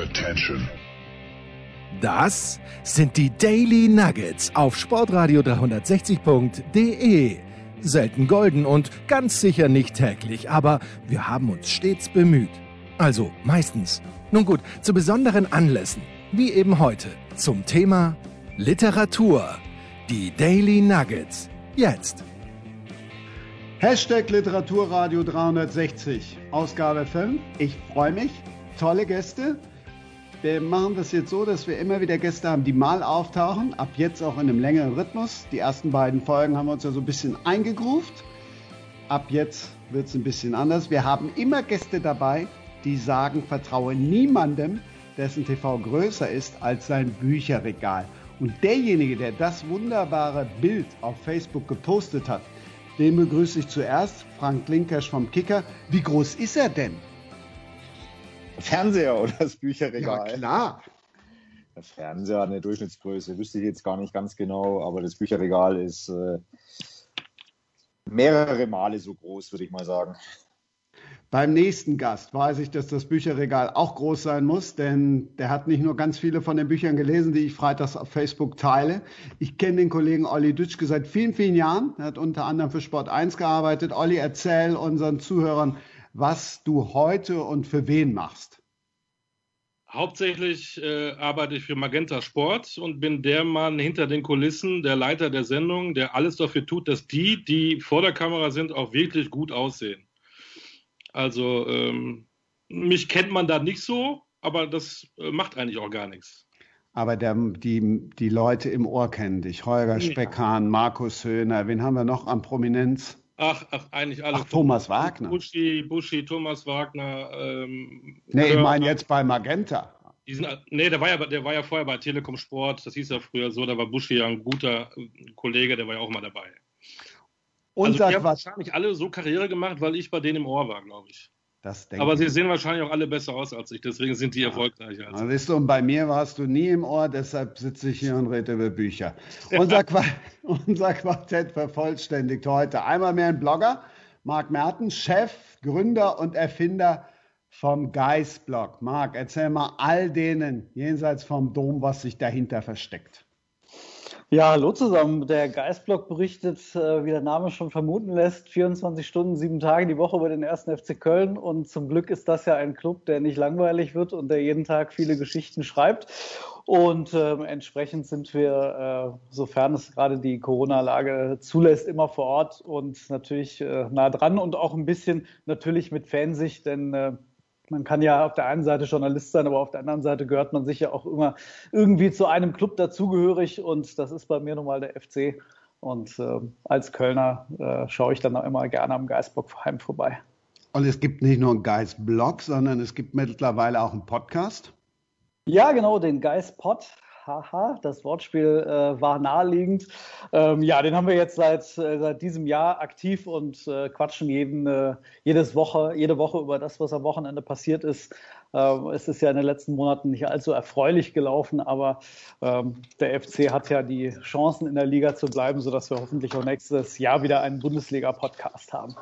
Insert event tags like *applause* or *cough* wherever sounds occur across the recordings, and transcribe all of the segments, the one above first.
Attention. Das sind die Daily Nuggets auf Sportradio 360.de. Selten golden und ganz sicher nicht täglich, aber wir haben uns stets bemüht. Also meistens. Nun gut, zu besonderen Anlässen, wie eben heute, zum Thema Literatur. Die Daily Nuggets. Jetzt. Hashtag Literaturradio 360, Ausgabe 5. Ich freue mich. Tolle Gäste. Wir machen das jetzt so, dass wir immer wieder Gäste haben, die mal auftauchen. Ab jetzt auch in einem längeren Rhythmus. Die ersten beiden Folgen haben wir uns ja so ein bisschen eingegruft. Ab jetzt wird es ein bisschen anders. Wir haben immer Gäste dabei, die sagen, vertraue niemandem, dessen TV größer ist als sein Bücherregal. Und derjenige, der das wunderbare Bild auf Facebook gepostet hat, den begrüße ich zuerst, Frank Linkersch vom Kicker. Wie groß ist er denn? Fernseher oder das Bücherregal? Ja, klar. Der Fernseher hat eine Durchschnittsgröße, wüsste ich jetzt gar nicht ganz genau, aber das Bücherregal ist äh, mehrere Male so groß, würde ich mal sagen. Beim nächsten Gast weiß ich, dass das Bücherregal auch groß sein muss, denn der hat nicht nur ganz viele von den Büchern gelesen, die ich freitags auf Facebook teile. Ich kenne den Kollegen Olli Dütschke seit vielen, vielen Jahren. Er hat unter anderem für Sport 1 gearbeitet. Olli, erzähl unseren Zuhörern, was du heute und für wen machst. Hauptsächlich äh, arbeite ich für Magenta Sport und bin der Mann hinter den Kulissen, der Leiter der Sendung, der alles dafür tut, dass die, die vor der Kamera sind, auch wirklich gut aussehen. Also ähm, mich kennt man da nicht so, aber das äh, macht eigentlich auch gar nichts. Aber der, die, die Leute im Ohr kennen dich. Holger Speckhahn, Markus Höhner, wen haben wir noch an Prominenz? Ach, ach eigentlich alle. Ach, Thomas Wagner. Buschi, Buschi, Thomas Wagner. Ähm, nee, ich meine jetzt bei Magenta. Die sind, nee, der war, ja, der war ja vorher bei Telekom Sport, das hieß ja früher so, da war Buschi ja ein guter Kollege, der war ja auch mal dabei. Und also die haben wahrscheinlich alle so Karriere gemacht, weil ich bei denen im Ohr war, glaube ich. Aber sie sehen wahrscheinlich auch alle besser aus als ich, deswegen sind die ja. erfolgreicher. Als ich. du, und bei mir warst du nie im Ohr, deshalb sitze ich hier und rede über Bücher. Unser, Qu *laughs* unser Quartett vervollständigt heute einmal mehr ein Blogger, Marc Merten, Chef, Gründer und Erfinder vom Geist-Blog. Marc, erzähl mal all denen jenseits vom Dom, was sich dahinter versteckt. Ja, hallo zusammen. Der Geistblock berichtet, äh, wie der Name schon vermuten lässt, 24 Stunden, sieben Tage die Woche über den ersten FC Köln. Und zum Glück ist das ja ein Club, der nicht langweilig wird und der jeden Tag viele Geschichten schreibt. Und äh, entsprechend sind wir, äh, sofern es gerade die Corona-Lage zulässt, immer vor Ort und natürlich äh, nah dran und auch ein bisschen natürlich mit Fansicht, denn äh, man kann ja auf der einen Seite Journalist sein, aber auf der anderen Seite gehört man sich ja auch immer irgendwie zu einem Club dazugehörig und das ist bei mir nun mal der FC. Und äh, als Kölner äh, schaue ich dann auch immer gerne am Geistbockheim vorbei. Und es gibt nicht nur einen Geistblog, sondern es gibt mittlerweile auch einen Podcast. Ja, genau, den Geistpod haha, das Wortspiel äh, war naheliegend. Ähm, ja, den haben wir jetzt seit, äh, seit diesem Jahr aktiv und äh, quatschen jeden, äh, jedes Woche, jede Woche über das, was am Wochenende passiert ist. Ähm, es ist ja in den letzten Monaten nicht allzu erfreulich gelaufen, aber ähm, der FC hat ja die Chancen in der Liga zu bleiben, sodass wir hoffentlich auch nächstes Jahr wieder einen Bundesliga-Podcast haben.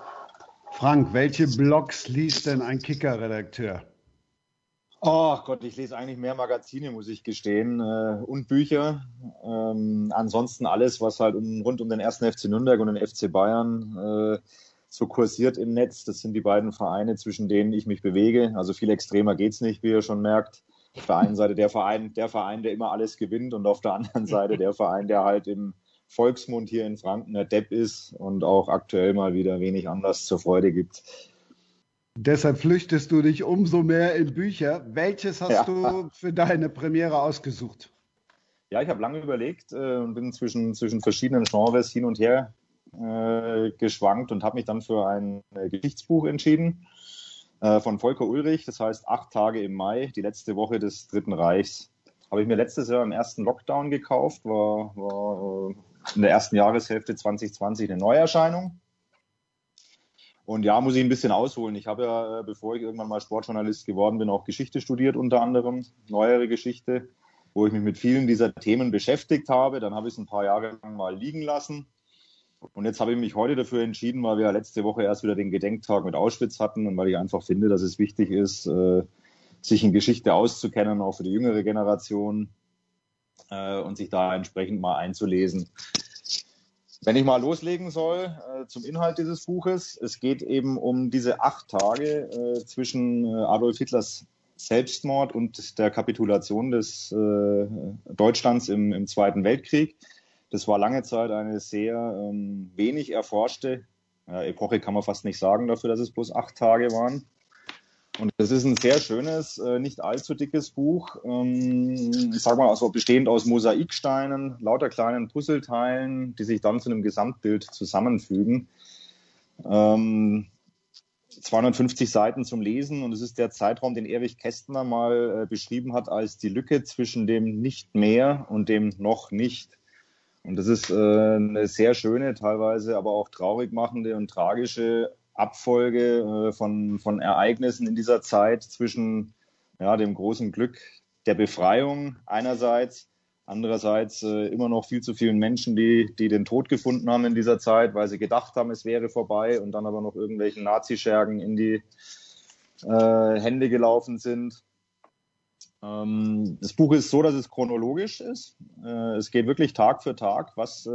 Frank, welche Blogs liest denn ein Kicker-Redakteur? Oh Gott, ich lese eigentlich mehr Magazine, muss ich gestehen, äh, und Bücher. Ähm, ansonsten alles, was halt um, rund um den ersten FC Nürnberg und den FC Bayern äh, so kursiert im Netz. Das sind die beiden Vereine, zwischen denen ich mich bewege. Also viel extremer geht's nicht, wie ihr schon merkt. Auf der einen Seite der Verein, der Verein, der immer alles gewinnt, und auf der anderen *laughs* Seite der Verein, der halt im Volksmund hier in Franken der Depp ist und auch aktuell mal wieder wenig Anlass zur Freude gibt. Deshalb flüchtest du dich umso mehr in Bücher. Welches hast ja. du für deine Premiere ausgesucht? Ja, ich habe lange überlegt äh, und bin zwischen, zwischen verschiedenen Genres hin und her äh, geschwankt und habe mich dann für ein äh, Geschichtsbuch entschieden äh, von Volker Ulrich. Das heißt Acht Tage im Mai, die letzte Woche des Dritten Reichs. Habe ich mir letztes Jahr im ersten Lockdown gekauft, war, war äh, in der ersten Jahreshälfte 2020 eine Neuerscheinung. Und ja, muss ich ein bisschen ausholen. Ich habe ja, äh, bevor ich irgendwann mal Sportjournalist geworden bin, auch Geschichte studiert, unter anderem neuere Geschichte, wo ich mich mit vielen dieser Themen beschäftigt habe. Dann habe ich es ein paar Jahre lang mal liegen lassen. Und jetzt habe ich mich heute dafür entschieden, weil wir ja letzte Woche erst wieder den Gedenktag mit Auschwitz hatten und weil ich einfach finde, dass es wichtig ist, äh, sich in Geschichte auszukennen, auch für die jüngere Generation äh, und sich da entsprechend mal einzulesen. Wenn ich mal loslegen soll äh, zum Inhalt dieses Buches, es geht eben um diese acht Tage äh, zwischen äh, Adolf Hitlers Selbstmord und der Kapitulation des äh, Deutschlands im, im, Zweiten Weltkrieg. Das war lange Zeit eine sehr ähm, wenig erforschte Epoche, kann man fast nicht sagen dafür, dass es bloß acht Tage waren. Und es ist ein sehr schönes, äh, nicht allzu dickes Buch. Ähm, ich sag mal, also bestehend aus Mosaiksteinen, lauter kleinen Puzzleteilen, die sich dann zu einem Gesamtbild zusammenfügen. 250 ähm, Seiten zum Lesen und es ist der Zeitraum, den Erich Kästner mal äh, beschrieben hat als die Lücke zwischen dem Nicht mehr und dem Noch nicht. Und das ist äh, eine sehr schöne, teilweise aber auch traurig machende und tragische Abfolge äh, von, von Ereignissen in dieser Zeit zwischen ja, dem großen Glück der Befreiung einerseits, andererseits äh, immer noch viel zu vielen Menschen, die, die den Tod gefunden haben in dieser Zeit, weil sie gedacht haben, es wäre vorbei und dann aber noch irgendwelchen Nazischergen in die äh, Hände gelaufen sind. Ähm, das Buch ist so, dass es chronologisch ist. Äh, es geht wirklich Tag für Tag, was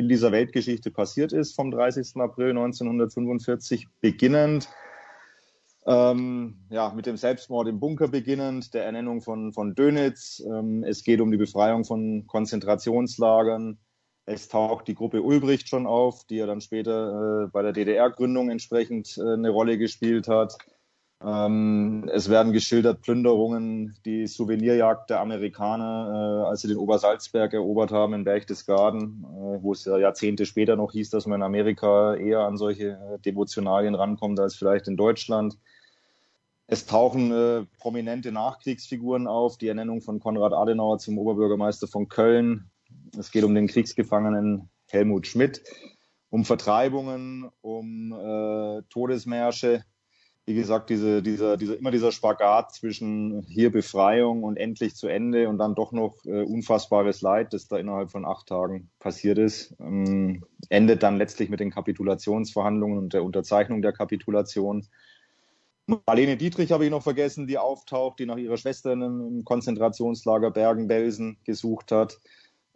in dieser Weltgeschichte passiert ist vom 30. April 1945 beginnend. Ähm, ja, mit dem Selbstmord im Bunker beginnend, der Ernennung von, von Dönitz. Ähm, es geht um die Befreiung von Konzentrationslagern. Es taucht die Gruppe Ulbricht schon auf, die ja dann später äh, bei der DDR-Gründung entsprechend äh, eine Rolle gespielt hat. Ähm, es werden geschildert Plünderungen, die Souvenirjagd der Amerikaner, äh, als sie den Obersalzberg erobert haben in Berchtesgaden, äh, wo es ja Jahrzehnte später noch hieß, dass man in Amerika eher an solche äh, Devotionalien rankommt als vielleicht in Deutschland. Es tauchen äh, prominente Nachkriegsfiguren auf, die Ernennung von Konrad Adenauer zum Oberbürgermeister von Köln. Es geht um den Kriegsgefangenen Helmut Schmidt, um Vertreibungen, um äh, Todesmärsche wie gesagt, diese, dieser, dieser, immer dieser Spagat zwischen hier Befreiung und endlich zu Ende und dann doch noch äh, unfassbares Leid, das da innerhalb von acht Tagen passiert ist, ähm, endet dann letztlich mit den Kapitulationsverhandlungen und der Unterzeichnung der Kapitulation. Marlene Dietrich habe ich noch vergessen, die auftaucht, die nach ihrer Schwester im Konzentrationslager Bergen-Belsen gesucht hat.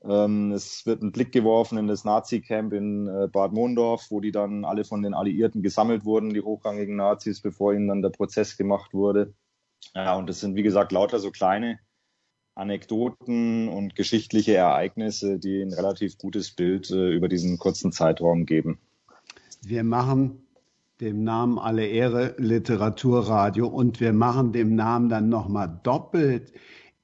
Ähm, es wird ein Blick geworfen in das Nazi-Camp in äh, Bad Mondorf, wo die dann alle von den Alliierten gesammelt wurden, die hochrangigen Nazis, bevor ihnen dann der Prozess gemacht wurde. Ja, und das sind, wie gesagt, lauter so kleine Anekdoten und geschichtliche Ereignisse, die ein relativ gutes Bild äh, über diesen kurzen Zeitraum geben. Wir machen dem Namen alle Ehre Literaturradio und wir machen dem Namen dann nochmal doppelt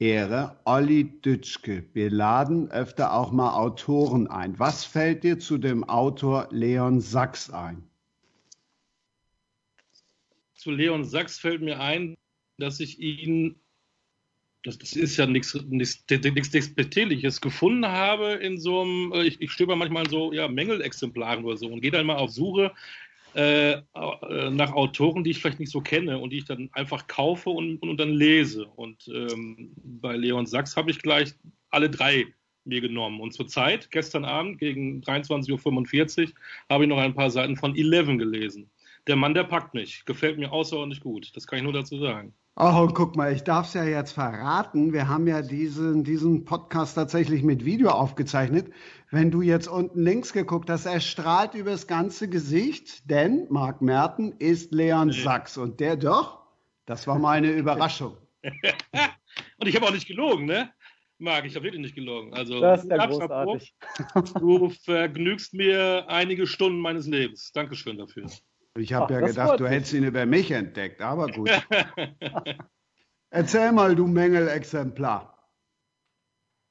Ehre, Olli Dütschke. Wir laden öfter auch mal Autoren ein. Was fällt dir zu dem Autor Leon Sachs ein? Zu Leon Sachs fällt mir ein, dass ich ihn, das, das ist ja nichts Despektierliches, gefunden habe in so einem, äh, ich, ich stöber manchmal so ja, Mängelexemplaren oder so und gehe dann mal auf Suche äh, äh, nach Autoren, die ich vielleicht nicht so kenne und die ich dann einfach kaufe und, und, und dann lese. Und ähm, bei Leon Sachs habe ich gleich alle drei mir genommen. Und zurzeit, gestern Abend gegen 23.45 Uhr, habe ich noch ein paar Seiten von Eleven gelesen. Der Mann, der packt mich. Gefällt mir außerordentlich gut. Das kann ich nur dazu sagen. Oh, und guck mal, ich darf es ja jetzt verraten. Wir haben ja diesen, diesen Podcast tatsächlich mit Video aufgezeichnet. Wenn du jetzt unten links geguckt hast, er strahlt übers ganze Gesicht, denn Marc Merten ist Leon nee. Sachs. Und der doch, das war meine Überraschung. *laughs* und ich habe auch nicht gelogen, ne? Marc, ich habe wirklich nicht gelogen. Also, das ist ja großartig. Du vergnügst mir einige Stunden meines Lebens. Dankeschön dafür. Ich habe ja gedacht, du hättest ihn über mich entdeckt, aber *laughs* gut. Erzähl mal, du Mängelexemplar.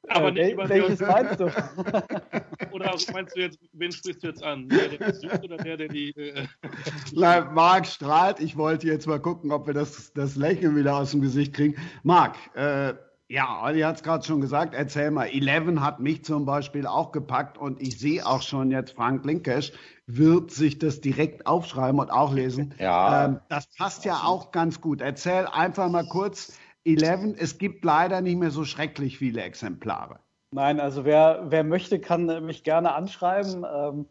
Aber nicht über welches meinst du? *laughs* oder meinst du jetzt, wen sprichst du jetzt an? Der, der sucht oder der, der die. Äh, *laughs* Nein, Marc strahlt. Ich wollte jetzt mal gucken, ob wir das, das Lächeln wieder aus dem Gesicht kriegen. Marc, äh, ja, Olli hat es gerade schon gesagt, erzähl mal. Eleven hat mich zum Beispiel auch gepackt und ich sehe auch schon jetzt, Frank Linkesch wird sich das direkt aufschreiben und auch lesen. *laughs* Ja. Ähm, das passt ja auch ganz gut. Erzähl einfach mal kurz, Eleven, es gibt leider nicht mehr so schrecklich viele Exemplare. Nein, also wer, wer möchte, kann mich gerne anschreiben. Ähm,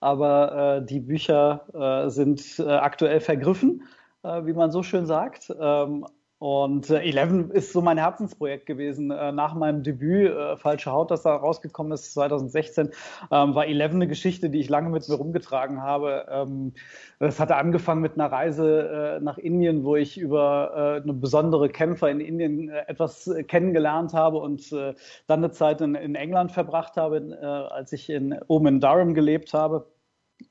aber äh, die Bücher äh, sind äh, aktuell vergriffen, äh, wie man so schön sagt. Ähm, Und äh, Eleven ist so mein Herzensprojekt gewesen. Äh, nach meinem Debüt, äh, Falsche Haut, das da rausgekommen ist, 2016, ähm, war Eleven eine Geschichte, die ich lange mit mir rumgetragen habe. Ähm, das hatte angefangen mit einer Reise äh, nach Indien, wo ich über äh, eine besondere Kämpfer in Indien äh, etwas äh, kennengelernt habe und äh, dann eine Zeit in, in England verbracht habe, äh, als ich in, oben in Durham gelebt habe.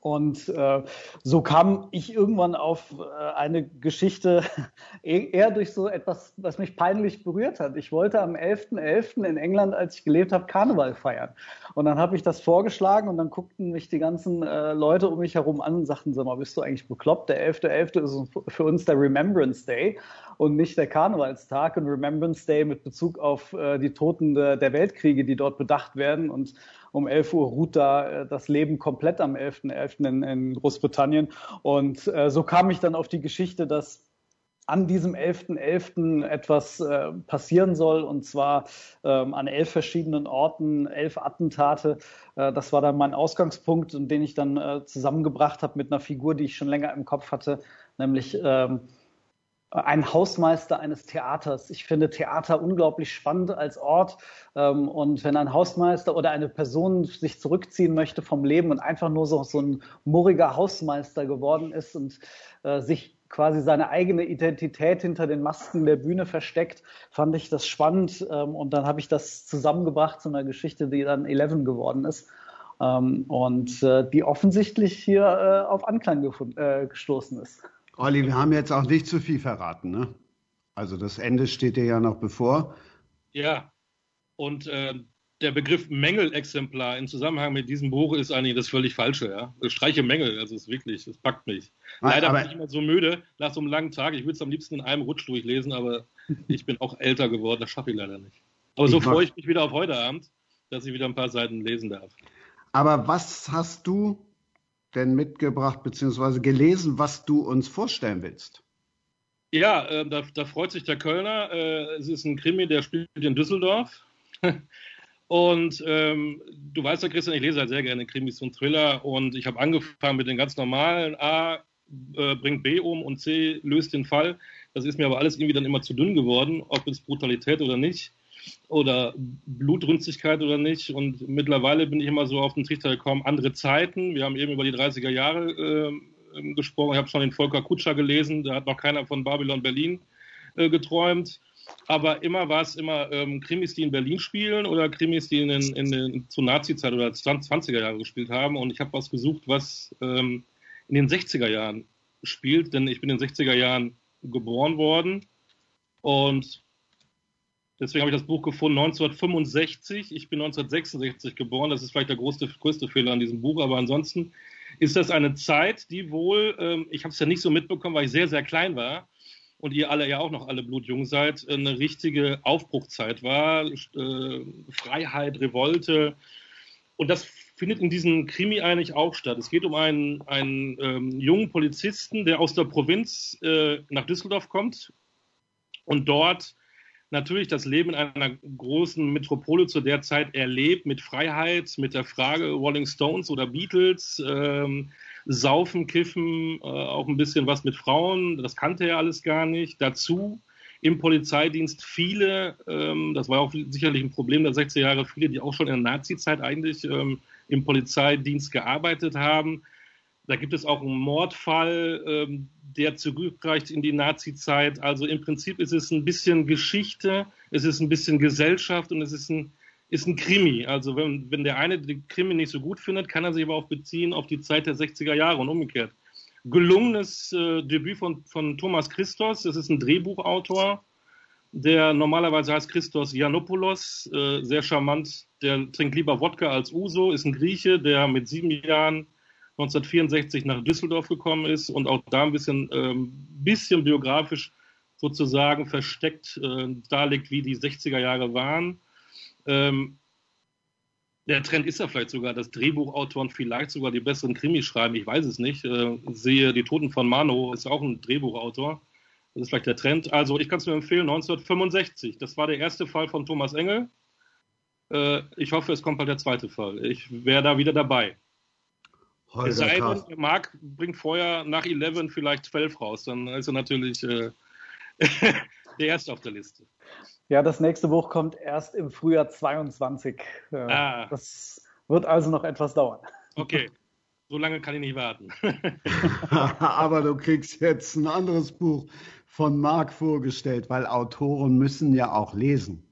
Und äh, so kam ich irgendwann auf äh, eine Geschichte *laughs* e-, eher durch so etwas, was mich peinlich berührt hat. Ich wollte am 11.11. .11. in England, als ich gelebt habe, Karneval feiern. Und dann habe ich das vorgeschlagen und dann guckten mich die ganzen äh, Leute um mich herum an und sagten, sag mal, bist du eigentlich bekloppt? Der 11.11. .11. ist für uns der Remembrance Day und nicht der Karnevalstag und Remembrance Day mit Bezug auf äh, die Toten de, der Weltkriege, die dort bedacht werden. Und um 11 Uhr ruht da äh, das Leben komplett am 11.11. .11. In, in Großbritannien. Und äh, so kam ich dann auf die Geschichte, dass an diesem 11.11. .11. etwas äh, passieren soll, und zwar ähm, an elf verschiedenen Orten, elf Attentate. Äh, das war dann mein Ausgangspunkt, den ich dann äh, zusammengebracht habe mit einer Figur, die ich schon länger im Kopf hatte, nämlich ähm, ein Hausmeister eines Theaters. Ich finde Theater unglaublich spannend als Ort. Ähm, und wenn ein Hausmeister oder eine Person sich zurückziehen möchte vom Leben und einfach nur so, so ein murriger Hausmeister geworden ist und äh, sich quasi seine eigene Identität hinter den Masken der Bühne versteckt, fand ich das spannend. Ähm, und dann habe ich das zusammengebracht zu einer Geschichte, die dann Eleven geworden ist. Ähm, und äh, die offensichtlich hier äh, auf Anklang gestoßen ist. Olli, wir haben jetzt auch nicht zu viel verraten, ne? Also das Ende steht dir ja noch bevor. Ja, und äh, der Begriff Mängelexemplar im Zusammenhang mit diesem Buch ist eigentlich das völlig Falsche. Ja? Ich streiche Mängel, also es ist wirklich, es packt mich. Leider aber, bin ich immer so müde nach so einem langen Tag. Ich würde es am liebsten in einem Rutsch durchlesen, aber ich bin auch älter geworden, das schaffe ich leider nicht. Aber so freue ich mich wieder auf heute Abend, dass ich wieder ein paar Seiten lesen darf. Aber was hast du denn mitgebracht bzw. gelesen, was du uns vorstellen willst? Ja, äh, da, da, freut sich der Kölner. Äh, es ist ein Krimi, der spielt in Düsseldorf. *laughs* und ähm, du weißt ja, Christian, ich lese halt sehr gerne Krimis und Thriller. Und ich habe angefangen mit den ganz normalen A äh, bringt B um und C löst den Fall. Das ist mir aber alles irgendwie dann immer zu dünn geworden, ob es Brutalität oder nicht oder Blutrünstigkeit oder nicht. Und mittlerweile bin ich immer so auf den Trichter gekommen, andere Zeiten. Wir haben eben über die 30er Jahre äh, gesprochen. Ich habe schon den Volker Kutscher gelesen, da hat noch keiner von Babylon Berlin äh, geträumt. Aber immer war es immer ähm, Krimis, die in Berlin spielen oder Krimis, die in, in den, zur Nazi-Zeit oder 20er Jahre gespielt haben. Und ich habe was gesucht, was ähm, in den 60er Jahren spielt, denn ich bin in den 60er Jahren geboren worden. Und Deswegen habe ich das Buch gefunden 1965. Ich bin 1966 geboren. Das ist vielleicht der größte, größte Fehler an diesem Buch. Aber ansonsten ist das eine Zeit, die wohl, ähm, ich habe es ja nicht so mitbekommen, weil ich sehr, sehr klein war und ihr alle ja auch noch alle blutjung seid, eine richtige Aufbruchzeit war. Äh, Freiheit, Revolte. Und das findet in diesem Krimi eigentlich auch statt. Es geht um einen, einen ähm, jungen Polizisten, der aus der Provinz äh, nach Düsseldorf kommt und dort natürlich das Leben in einer großen Metropole zu der Zeit erlebt, mit Freiheit, mit der Frage Rolling Stones oder Beatles, ähm, Saufen, Kiffen, äh, auch ein bisschen was mit Frauen, das kannte er alles gar nicht. Dazu im Polizeidienst viele, ähm, das war auch sicherlich ein Problem der 60er Jahre, viele, die auch schon in der Nazi-Zeit eigentlich ähm, im Polizeidienst gearbeitet haben. Da gibt es auch einen Mordfall, ähm, der zurückreicht in die Nazi-Zeit. Also im Prinzip ist es ein bisschen Geschichte, es ist ein bisschen Gesellschaft und es ist ein, ist ein Krimi. Also wenn, wenn der eine die Krimi nicht so gut findet, kann er sich aber auch beziehen auf die Zeit der 60er Jahre und umgekehrt. Gelungenes äh, Debüt von, von Thomas Christos, das ist ein Drehbuchautor, der normalerweise heißt Christos Janopoulos, äh, sehr charmant, der trinkt lieber Wodka als Uso, ist ein Grieche, der mit sieben Jahren 1964 nach Düsseldorf gekommen ist und auch da ein bisschen, ähm, bisschen biografisch sozusagen versteckt äh, darlegt, wie die 60er Jahre waren. Ähm, der Trend ist ja vielleicht sogar, dass Drehbuchautoren vielleicht sogar die besseren Krimis schreiben. Ich weiß es nicht. Äh, sehe Die Toten von Mano ist auch ein Drehbuchautor. Das ist vielleicht der Trend. Also ich kann es nur empfehlen, 1965. Das war der erste Fall von Thomas Engel. Äh, ich hoffe, es kommt bald der zweite Fall. Ich wäre da wieder dabei. Es sei denn, Marc bringt vorher nach 11 vielleicht 12 raus, dann ist er natürlich, äh, *laughs* der erste auf der Liste. Ja, das nächste Buch kommt erst im Frühjahr 22. Ah. Das wird also noch etwas dauern. Okay, so lange kann ich nicht warten. *laughs* Aber du kriegst jetzt ein anderes Buch von Marc vorgestellt, weil Autoren müssen ja auch lesen.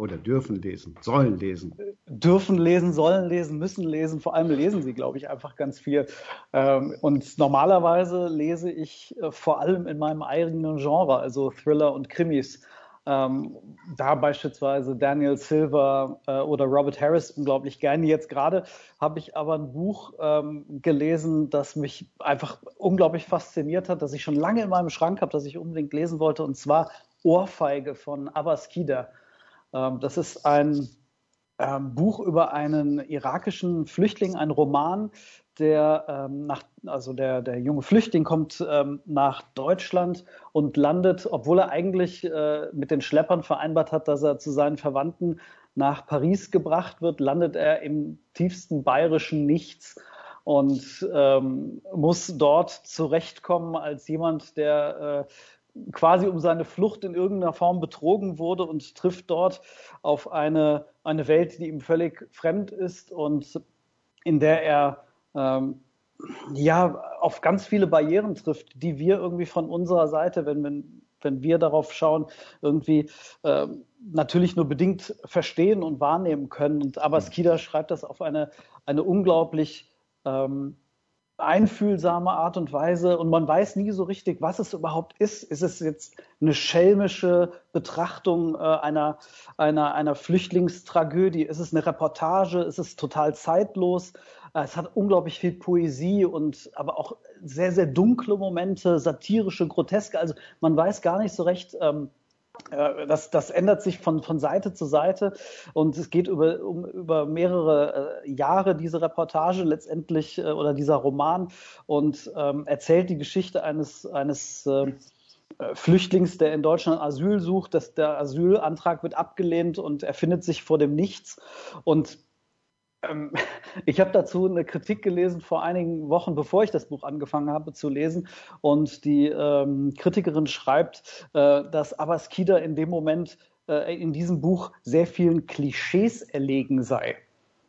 Oder dürfen lesen, sollen lesen. Dürfen lesen, sollen lesen, müssen lesen. Vor allem lesen sie, glaube ich, einfach ganz viel. Ähm, und normalerweise lese ich äh, vor allem in meinem eigenen Genre, also Thriller und Krimis. Ähm, da beispielsweise Daniel Silver äh, oder Robert Harris unglaublich gerne. Jetzt gerade habe ich aber ein Buch ähm, gelesen, das mich einfach unglaublich fasziniert hat, das ich schon lange in meinem Schrank habe, das ich unbedingt lesen wollte, und zwar Ohrfeige von Abbas Kida. Ähm, das ist ein ähm, Buch über einen irakischen Flüchtling, ein Roman, der ähm, nach, also der, der junge Flüchtling kommt nach Deutschland und landet, obwohl er eigentlich äh, mit den Schleppern vereinbart hat, dass er zu seinen Verwandten nach Paris gebracht wird, landet er im tiefsten bayerischen Nichts und ähm, muss dort zurechtkommen als jemand, der äh, quasi um seine Flucht in irgendeiner Form betrogen wurde und trifft dort auf eine, eine Welt, die ihm völlig fremd ist und in der er ähm, ja auf ganz viele Barrieren trifft, die wir irgendwie von unserer Seite, wenn, wenn, wenn wir darauf schauen, irgendwie äh, natürlich nur bedingt verstehen und wahrnehmen können. Und Abbas Kida schreibt das auf eine, eine unglaublich ähm, einfühlsame Art und Weise und man weiß nie so richtig, was es überhaupt ist. Ist es jetzt eine schelmische Betrachtung äh, einer, einer, einer Flüchtlingstragödie? Ist es eine Reportage? Ist es total zeitlos? Äh, es hat unglaublich viel Poesie und aber auch sehr, sehr dunkle Momente, satirische, groteske. Also man weiß gar nicht so recht, ähm, äh, das, das ändert sich von, von Seite zu Seite. Und es geht über, um, über mehrere äh, Jahre, diese Reportage letztendlich äh, oder dieser Roman. Und ähm, erzählt die Geschichte eines, eines äh, Flüchtlings, der in Deutschland Asyl sucht, dass der Asylantrag wird abgelehnt und er findet sich vor dem Nichts. Und ähm, *laughs* ich habe dazu eine Kritik gelesen vor einigen Wochen, bevor ich das Buch angefangen habe zu lesen. Und die ähm, Kritikerin schreibt, äh, dass Abbas Kida in dem Moment äh, in diesem Buch sehr vielen Klischees erlegen sei.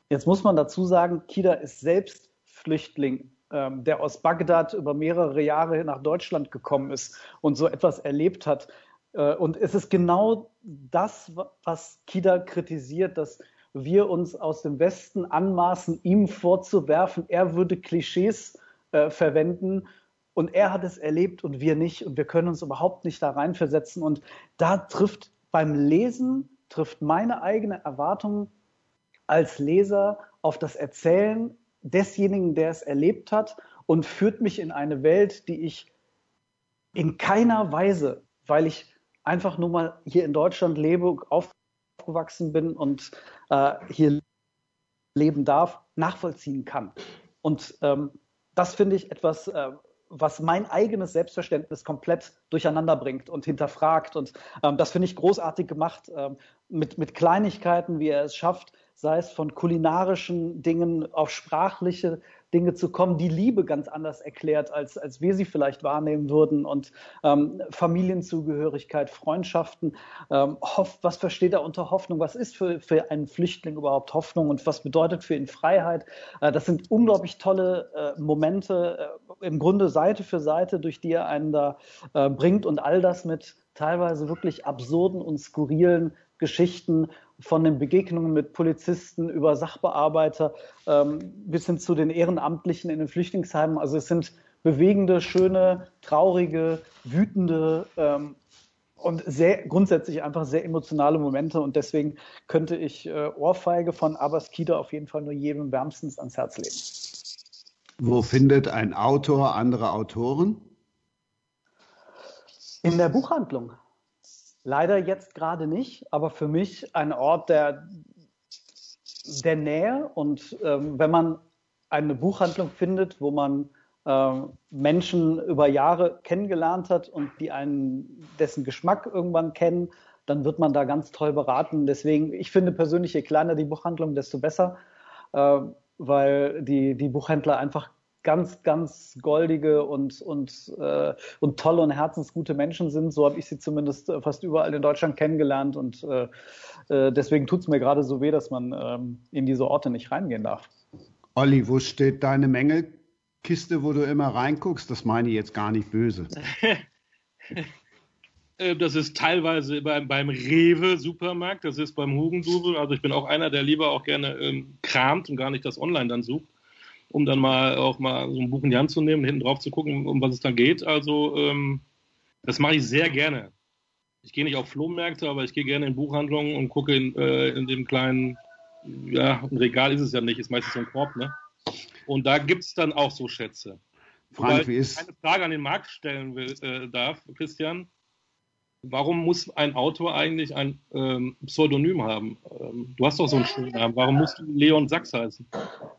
Jetzt muss man dazu sagen, Kida ist selbst Flüchtling, ähm, der aus Bagdad über mehrere Jahre nach Deutschland gekommen ist und so etwas erlebt hat. Äh, und es ist genau das, was Kida kritisiert, dass wir uns aus dem Westen anmaßen, ihm vorzuwerfen, er würde Klischees äh, verwenden. Und er hat es erlebt und wir nicht. Und wir können uns überhaupt nicht da reinversetzen. Und da trifft beim Lesen, trifft meine eigene Erwartung als Leser auf das Erzählen desjenigen, der es erlebt hat und führt mich in eine Welt, die ich in keiner Weise, weil ich einfach nur mal hier in Deutschland lebe, auf aufgewachsen bin und äh, hier leben darf, nachvollziehen kann. Und ähm, das finde ich etwas, äh, was mein eigenes Selbstverständnis komplett durcheinander bringt und hinterfragt. Und ähm, das finde ich großartig gemacht ähm, mit, mit Kleinigkeiten, wie er es schafft, sei es von kulinarischen Dingen auf sprachliche Dinge zu kommen, die Liebe ganz anders erklärt, als, als wir sie vielleicht wahrnehmen würden. Und ähm, Familienzugehörigkeit, Freundschaften, ähm, Hoff, was versteht er unter Hoffnung? Was ist für, für einen Flüchtling überhaupt Hoffnung und was bedeutet für ihn Freiheit? Äh, das sind unglaublich tolle äh, Momente, äh, im Grunde Seite für Seite, durch die er einen da äh, bringt und all das mit teilweise wirklich absurden und skurrilen Geschichten von den Begegnungen mit Polizisten über Sachbearbeiter ähm, bis hin zu den Ehrenamtlichen in den Flüchtlingsheimen. Also es sind bewegende, schöne, traurige, wütende ähm, und sehr grundsätzlich einfach sehr emotionale Momente und deswegen könnte ich äh, Ohrfeige von Abbas Kida auf jeden Fall nur jedem wärmstens ans Herz legen. Wo findet ein Autor andere Autoren? In der Buchhandlung. Leider jetzt gerade nicht, aber für mich ein Ort der, der Nähe. Und ähm, wenn man eine Buchhandlung findet, wo man äh, Menschen über Jahre kennengelernt hat und die einen dessen Geschmack irgendwann kennen, dann wird man da ganz toll beraten. Deswegen, ich finde persönlich, je kleiner die Buchhandlung, desto besser, äh, weil die, die Buchhändler einfach ganz, ganz goldige und, und, äh, und tolle und herzensgute Menschen sind. So habe ich sie zumindest äh, fast überall in Deutschland kennengelernt und äh, äh deswegen tut es mir gerade so weh, dass man ähm, in diese Orte nicht reingehen darf. Olli, wo steht deine Mängelkiste, wo du immer reinguckst? Das meine ich jetzt gar nicht böse. *laughs* Äh, das ist teilweise beim, beim Rewe-Supermarkt, das ist beim Hugendubel. Also ich bin auch einer, der lieber auch gerne ähm, kramt und gar nicht das online dann sucht, um dann mal auch mal so ein Buch in die Hand zu nehmen, hinten drauf zu gucken, um was es dann geht. Also ähm, das mache ich sehr gerne. Ich gehe nicht auf Flohmärkte, aber ich gehe gerne in Buchhandlungen und gucke in, äh, in dem kleinen, ja, ein Regal ist es ja nicht, ist meistens so ein Korb, ne? Und da gibt es dann auch so Schätze. Frank, wie ist... Ich eine Frage an den Markt stellen will, äh, darf, Christian warum muss ein Autor eigentlich ein ähm, Pseudonym haben? Ähm, du hast doch so einen schönen Namen. Warum musst du Leon Sachs heißen?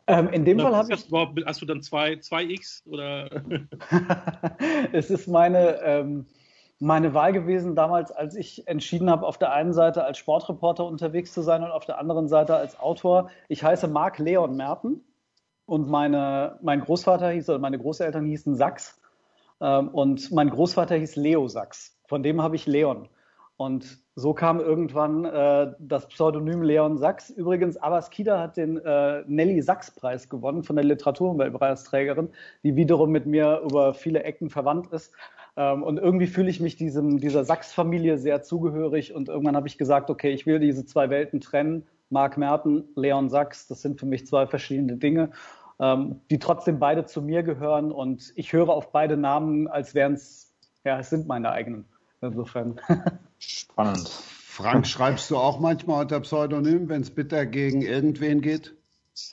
Ähm, in dem oder Fall habe ich. Hast du dann zwei, zwei X oder? *laughs* es ist meine, ähm, meine Wahl gewesen damals, als ich entschieden habe, auf der einen Seite als Sportreporter unterwegs zu sein und auf der anderen Seite als Autor. Ich heiße Marc Leon Merten und meine, mein Großvater hieß oder meine Großeltern hießen Sachs ähm, und mein Großvater hieß Leo Sachs. Von dem habe ich Leon. Und so kam irgendwann äh, das Pseudonym Leon Sachs. Übrigens, Abbas Kida hat den äh, Nelly Sachs-Preis gewonnen von der Literaturumweltpreisträgerin, die wiederum mit mir über viele Ecken verwandt ist. Ähm, und irgendwie fühle ich mich diesem, dieser Sachs-Familie sehr zugehörig. Und irgendwann habe ich gesagt, okay, ich will diese zwei Welten trennen. Marc Merten, Leon Sachs, das sind für mich zwei verschiedene Dinge, ähm, die trotzdem beide zu mir gehören. Und ich höre auf beide Namen, als wären es, ja, es sind meine eigenen. Insofern. Spannend. Frank, schreibst du auch manchmal unter Pseudonym, wenn es bitter gegen irgendwen geht?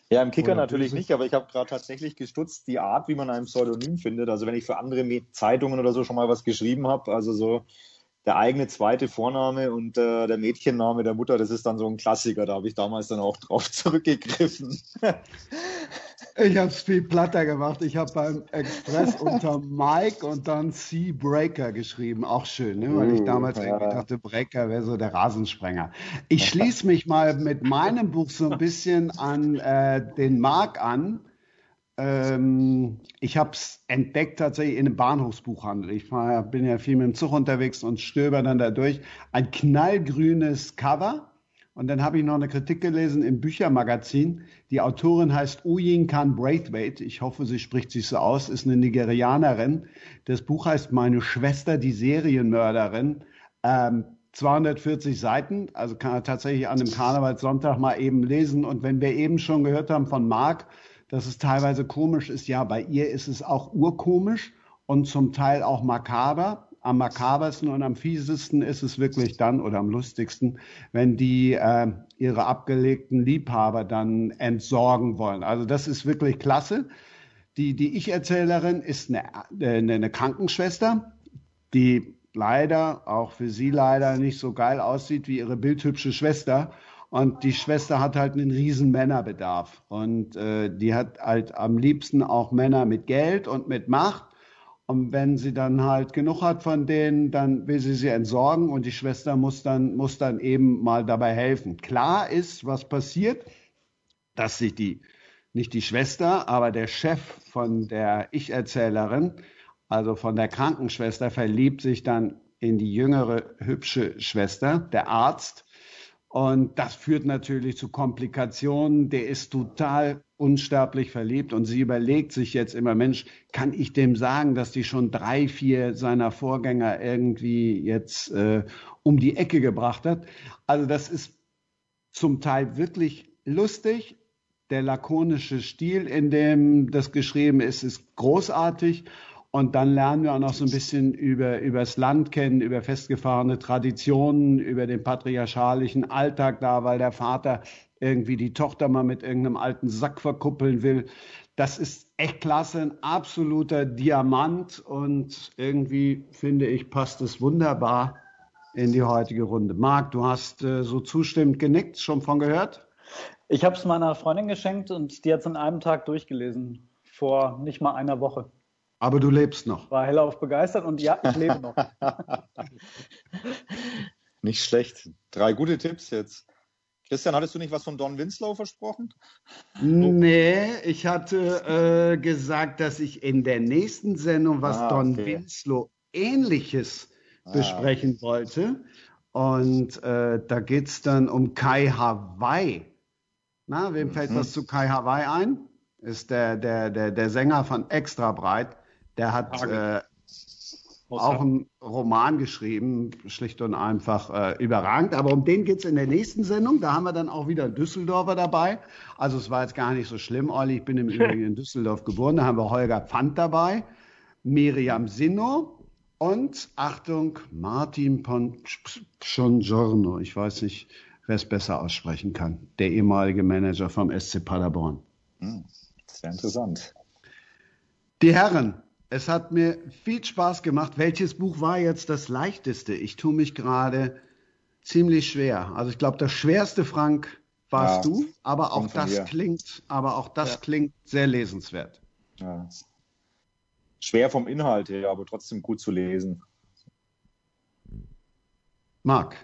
Ja, im Kicker Oder natürlich nicht, aber ich habe gerade tatsächlich gestutzt, die Art, wie man ein Pseudonym findet. Also wenn ich für andere Zeitungen oder so schon mal was geschrieben habe, also so der eigene zweite Vorname und äh, der Mädchenname der Mutter, das ist dann so ein Klassiker. Da habe ich damals dann auch drauf *laughs* zurückgegriffen. Ich habe es viel platter gemacht. Ich habe beim Express *laughs* unter Mike und dann C Breaker geschrieben. Auch schön, ne? weil ich uh, damals irgendwie dachte, Breaker wäre so der Rasensprenger. Ich schließe mich mal mit meinem Buch so ein bisschen an äh, den Marc an. Ähm, ich habe es entdeckt tatsächlich in einem Bahnhofsbuchhandel. Ich fahr, bin ja viel mit dem Zug unterwegs und stöber dann da durch. Ein knallgrünes Cover und dann habe ich noch eine Kritik gelesen im Büchermagazin. Die Autorin heißt Uyin Khan Braithwaite. Ich hoffe, sie spricht sich so aus, ist eine Nigerianerin. Das Buch heißt Meine Schwester, die Serienmörderin. Ähm, 240 Seiten, also kann er tatsächlich an einem Karnevalssonntag mal eben lesen. Und wenn wir eben schon gehört haben von Marc, dass es teilweise komisch ist, ja, bei ihr ist es auch urkomisch und zum Teil auch makaber am makabersten und am fiesesten ist es wirklich dann oder am lustigsten, wenn die äh, ihre abgelegten Liebhaber dann entsorgen wollen. Also das ist wirklich klasse. Die, die Ich-Erzählerin ist eine, eine, eine Krankenschwester, die leider, auch für sie leider, nicht so geil aussieht wie ihre bildhübsche Schwester. Und die Schwester hat halt einen riesen Männerbedarf. Und äh, die hat halt am liebsten auch Männer mit Geld und mit Macht. Und wenn sie dann halt genug hat von denen, dann will sie sie entsorgen und die Schwester muss dann, muss dann eben mal dabei helfen. Klar ist, was passiert, dass sich die, nicht die Schwester, aber der Chef von der Ich-Erzählerin, also von der Krankenschwester, verliebt sich dann in die jüngere, hübsche Schwester, der Arzt. Und das führt natürlich zu Komplikationen. Der ist total unsterblich verliebt und sie überlegt sich jetzt immer, Mensch, kann ich dem sagen, dass die schon drei, vier seiner Vorgänger irgendwie jetzt äh, um die Ecke gebracht hat? Also das ist zum Teil wirklich lustig. Der lakonische Stil, in dem das geschrieben ist, ist großartig. Und dann lernen wir auch noch so ein bisschen über, über das Land kennen, über festgefahrene Traditionen, über den patriarchalischen Alltag da, weil der Vater irgendwie die Tochter mal mit irgendeinem alten Sack verkuppeln will. Das ist echt klasse, ein absoluter Diamant und irgendwie finde ich, passt es wunderbar in die heutige Runde. Marc, du hast äh, so zustimmend genickt, schon von gehört? Ich habe es meiner Freundin geschenkt und die hat es in einem Tag durchgelesen, vor nicht mal einer Woche. Aber du lebst noch. War hellauf begeistert und ja, ich lebe noch. *laughs* nicht schlecht. Drei gute Tipps jetzt. Christian, hattest du nicht was von Don Winslow versprochen? Nee, ich hatte äh, gesagt, dass ich in der nächsten Sendung was Ah, Don okay. Winslow ähnliches Ah, besprechen wollte. Und äh, da geht es dann um Kai Hawaii. Na, wem fällt Mhm. was zu Kai Hawaii ein? Ist der, der, der, der Sänger von Extra Breit. Der hat äh, auch einen Roman geschrieben, schlicht und einfach äh, überragend. Aber um den geht es in der nächsten Sendung. Da haben wir dann auch wieder einen Düsseldorfer dabei. Also es war jetzt gar nicht so schlimm, Olli. Ich bin im *laughs* Übrigen in Düsseldorf geboren. Da haben wir Holger Pfand dabei, Miriam Sinno und Achtung, Martin Pongiorno. Ich weiß nicht, wer es besser aussprechen kann. Der ehemalige Manager vom SC Paderborn. Hm, Sehr interessant. Die Herren, es hat mir viel Spaß gemacht. Welches Buch war jetzt das leichteste? Ich tue mich gerade ziemlich schwer. Also ich glaube, das schwerste, Frank, warst Ja, du, aber auch das mir. klingt, aber auch das Ja. klingt sehr lesenswert. Ja. Schwer vom Inhalt her, aber trotzdem gut zu lesen. Marc,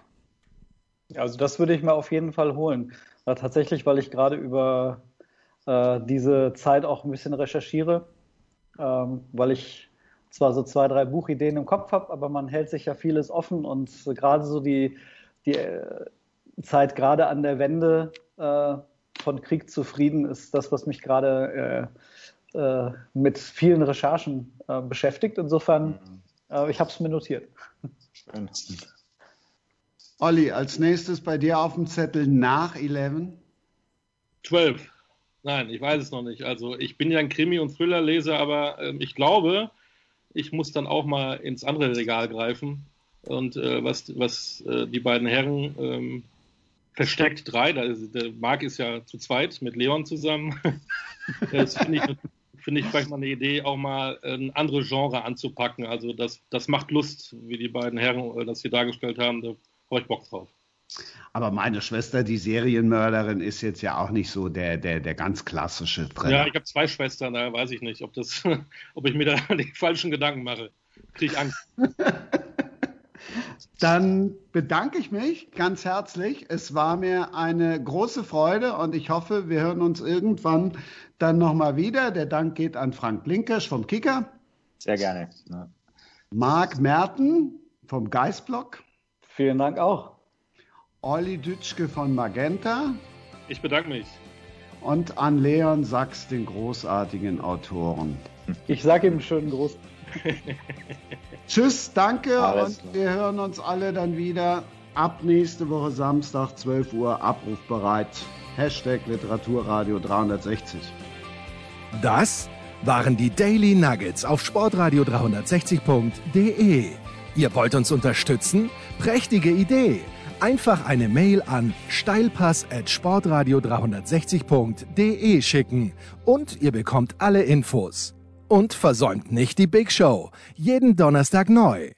Also das würde ich mir auf jeden Fall holen. Tatsächlich, weil ich gerade über äh, diese Zeit auch ein bisschen recherchiere, ähm, weil ich zwar so zwei, drei Buchideen im Kopf habe, aber man hält sich ja vieles offen und gerade so die, die äh, Zeit gerade an der Wende äh, von Krieg zu Frieden ist das, was mich gerade äh, äh, mit vielen Recherchen äh, beschäftigt. Insofern, äh, ich habe es mir notiert. Schön. Olli, als nächstes bei dir auf dem Zettel nach 11. 12. Nein, ich weiß es noch nicht. Also ich bin ja ein Krimi- und Thriller-Leser, aber ähm, ich glaube, ich muss dann auch mal ins andere Regal greifen. Und äh, was, was äh, die beiden Herren ähm, versteckt drei, da ist, der Marc ist ja zu zweit mit Leon zusammen. *laughs* das finde ich, finde ich vielleicht mal eine Idee, auch mal ein anderes Genre anzupacken. Also das, das macht Lust, wie die beiden Herren äh, das hier dargestellt haben. Da habe ich Bock drauf. Aber meine Schwester, die Serienmörderin, ist jetzt ja auch nicht so der, der, der ganz klassische Thriller. Ja, ich habe zwei Schwestern, da weiß ich nicht, ob, das, *laughs* ob ich mir da *laughs* die falschen Gedanken mache. Krieg ich Angst. *laughs* Dann bedanke ich mich ganz herzlich. Es war mir eine große Freude und ich hoffe, wir hören uns irgendwann dann nochmal wieder. Der Dank geht an Frank Linkersch vom Kicker, Sehr gerne. Ja. Marc Merten vom Geistblock, Vielen Dank auch. Olli Dütschke von Magenta Ich bedanke mich. und an Leon Sachs, den großartigen Autoren. Ich sage ihm einen schönen Gruß. *laughs* Tschüss, danke Alles und klar. wir hören uns alle dann wieder ab nächste Woche Samstag, 12 Uhr, abrufbereit. Hashtag Literaturradio 360. Das waren die Daily Nuggets auf sportradio 360.de. Ihr wollt uns unterstützen? Prächtige Idee! Einfach eine Mail an steilpass at sportradio 360.de schicken und ihr bekommt alle Infos. Und versäumt nicht die Big Show. Jeden Donnerstag neu.